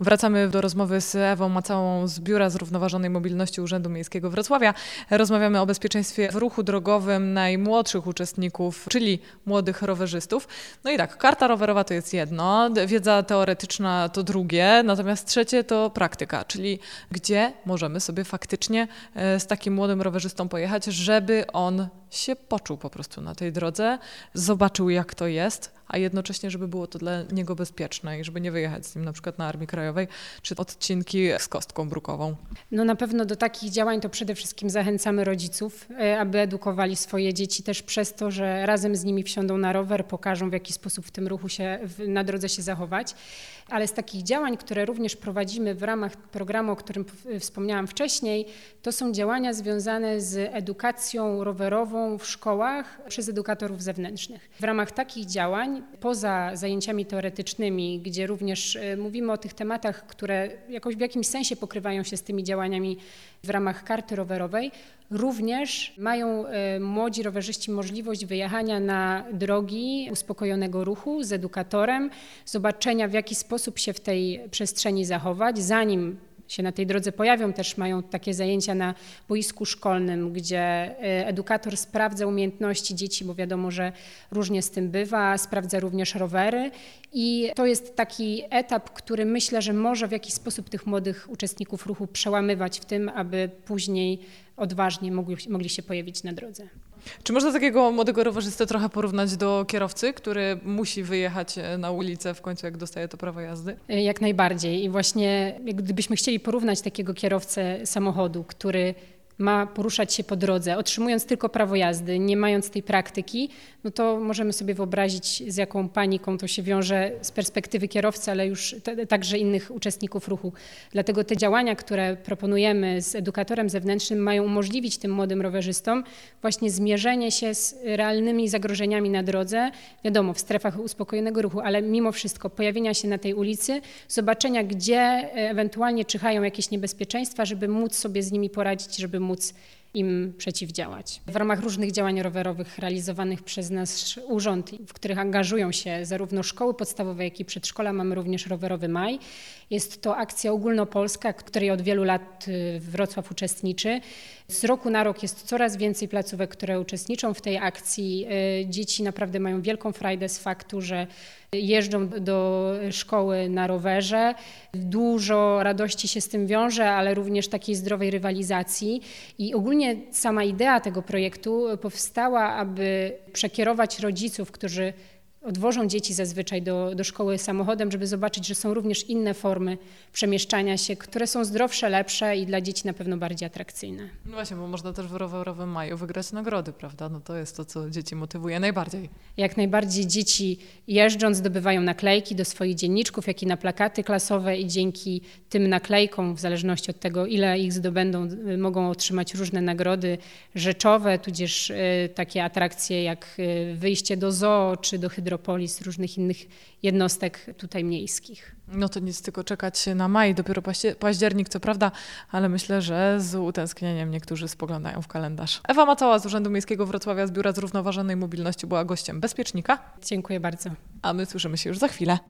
Wracamy do rozmowy z Ewą Macałą z Biura Zrównoważonej Mobilności Urzędu Miejskiego Wrocławia. Rozmawiamy o bezpieczeństwie w ruchu drogowym najmłodszych uczestników, czyli młodych rowerzystów. No i tak, karta rowerowa to jest jedno, wiedza teoretyczna to drugie, natomiast trzecie to praktyka, czyli gdzie możemy sobie faktycznie e, z takim młodym rowerzystą pojechać, żeby on się poczuł po prostu na tej drodze, zobaczył jak to jest, a jednocześnie, żeby było to dla niego bezpieczne i żeby nie wyjechać z nim na przykład na Armii Krajowej, czy odcinki z kostką brukową. No na pewno do takich działań to przede wszystkim zachęcamy rodziców, e, aby edukowali swoje dzieci też przez to, że razem z nimi wsiądą na rower, pokażą w jaki sposób w tym ruchu się na drodze się zachować. Ale z takich działań, które również prowadzimy w ramach programu, o którym wspomniałam wcześniej, to są działania związane z edukacją rowerową w szkołach przez edukatorów zewnętrznych. W ramach takich działań poza zajęciami teoretycznymi, gdzie również e, mówimy o tych tematach, które jakoś w jakimś sensie pokrywają się z tymi działaniami w ramach karty rowerowej, również mają e, młodzi rowerzyści możliwość wyjechania na drogi uspokojonego ruchu z edukatorem, zobaczenia w jaki sposób się w tej przestrzeni zachować, zanim się na tej drodze pojawią. Też mają takie zajęcia na boisku szkolnym, gdzie e, edukator sprawdza umiejętności dzieci, bo wiadomo, że różnie z tym bywa, sprawdza również rowery i to jest taki etap, który myślę, że może w jakiś sposób tych młodych uczestników ruchu przełamywać w tym, aby później odważnie mogli, mogli się pojawić na drodze. Czy można takiego młodego rowerzystę trochę porównać do kierowcy, który musi wyjechać e, na ulicę w końcu, jak dostaje to prawo jazdy? E, jak najbardziej. I właśnie gdybyśmy chcieli porównać takiego kierowcę samochodu, który ma poruszać się po drodze, otrzymując tylko prawo jazdy, nie mając tej praktyki, no to możemy sobie wyobrazić, z jaką paniką to się wiąże z perspektywy kierowcy, ale już także innych uczestników ruchu. Dlatego te działania, które proponujemy z edukatorem zewnętrznym, mają umożliwić tym młodym rowerzystom właśnie zmierzenie się z realnymi zagrożeniami na drodze, wiadomo, w strefach uspokojonego ruchu, ale mimo wszystko pojawienia się na tej ulicy, zobaczenia, gdzie ewentualnie czyhają jakieś niebezpieczeństwa, żeby móc sobie z nimi poradzić, żeby móc pomóc im przeciwdziałać. W ramach różnych działań rowerowych realizowanych przez nasz urząd, w których angażują się zarówno szkoły podstawowe, jak i przedszkola, mamy również Rowerowy Maj. Jest to akcja ogólnopolska, której od wielu lat y, Wrocław uczestniczy. Z roku na rok jest coraz więcej placówek, które uczestniczą w tej akcji. Y, dzieci naprawdę mają wielką frajdę z faktu, że jeżdżą do szkoły na rowerze. Dużo radości się z tym wiąże, ale również takiej zdrowej rywalizacji. I ogólnie sama idea tego projektu powstała, aby przekierować rodziców, którzy odwożą dzieci zazwyczaj do, do szkoły samochodem, żeby zobaczyć, że są również inne formy przemieszczania się, które są zdrowsze, lepsze i dla dzieci na pewno bardziej atrakcyjne. No właśnie, bo można też w rowerowym maju wygrać nagrody, prawda? No to jest to, co dzieci motywuje najbardziej. Jak najbardziej dzieci jeżdżąc zdobywają naklejki do swoich dzienniczków, jak i na plakaty klasowe i dzięki tym naklejkom, w zależności od tego, ile ich zdobędą, mogą otrzymać różne nagrody rzeczowe, tudzież y, takie atrakcje jak y, wyjście do zoo czy do hydro Hydropolis, różnych innych jednostek tutaj miejskich. No to nic, tylko czekać na maj, dopiero październik, co prawda, ale myślę, że z utęsknieniem niektórzy spoglądają w kalendarz. Ewa Macała z Urzędu Miejskiego Wrocławia z Biura Zrównoważonej Mobilności była gościem Bezpiecznika. Dziękuję bardzo. A my słyszymy się już za chwilę.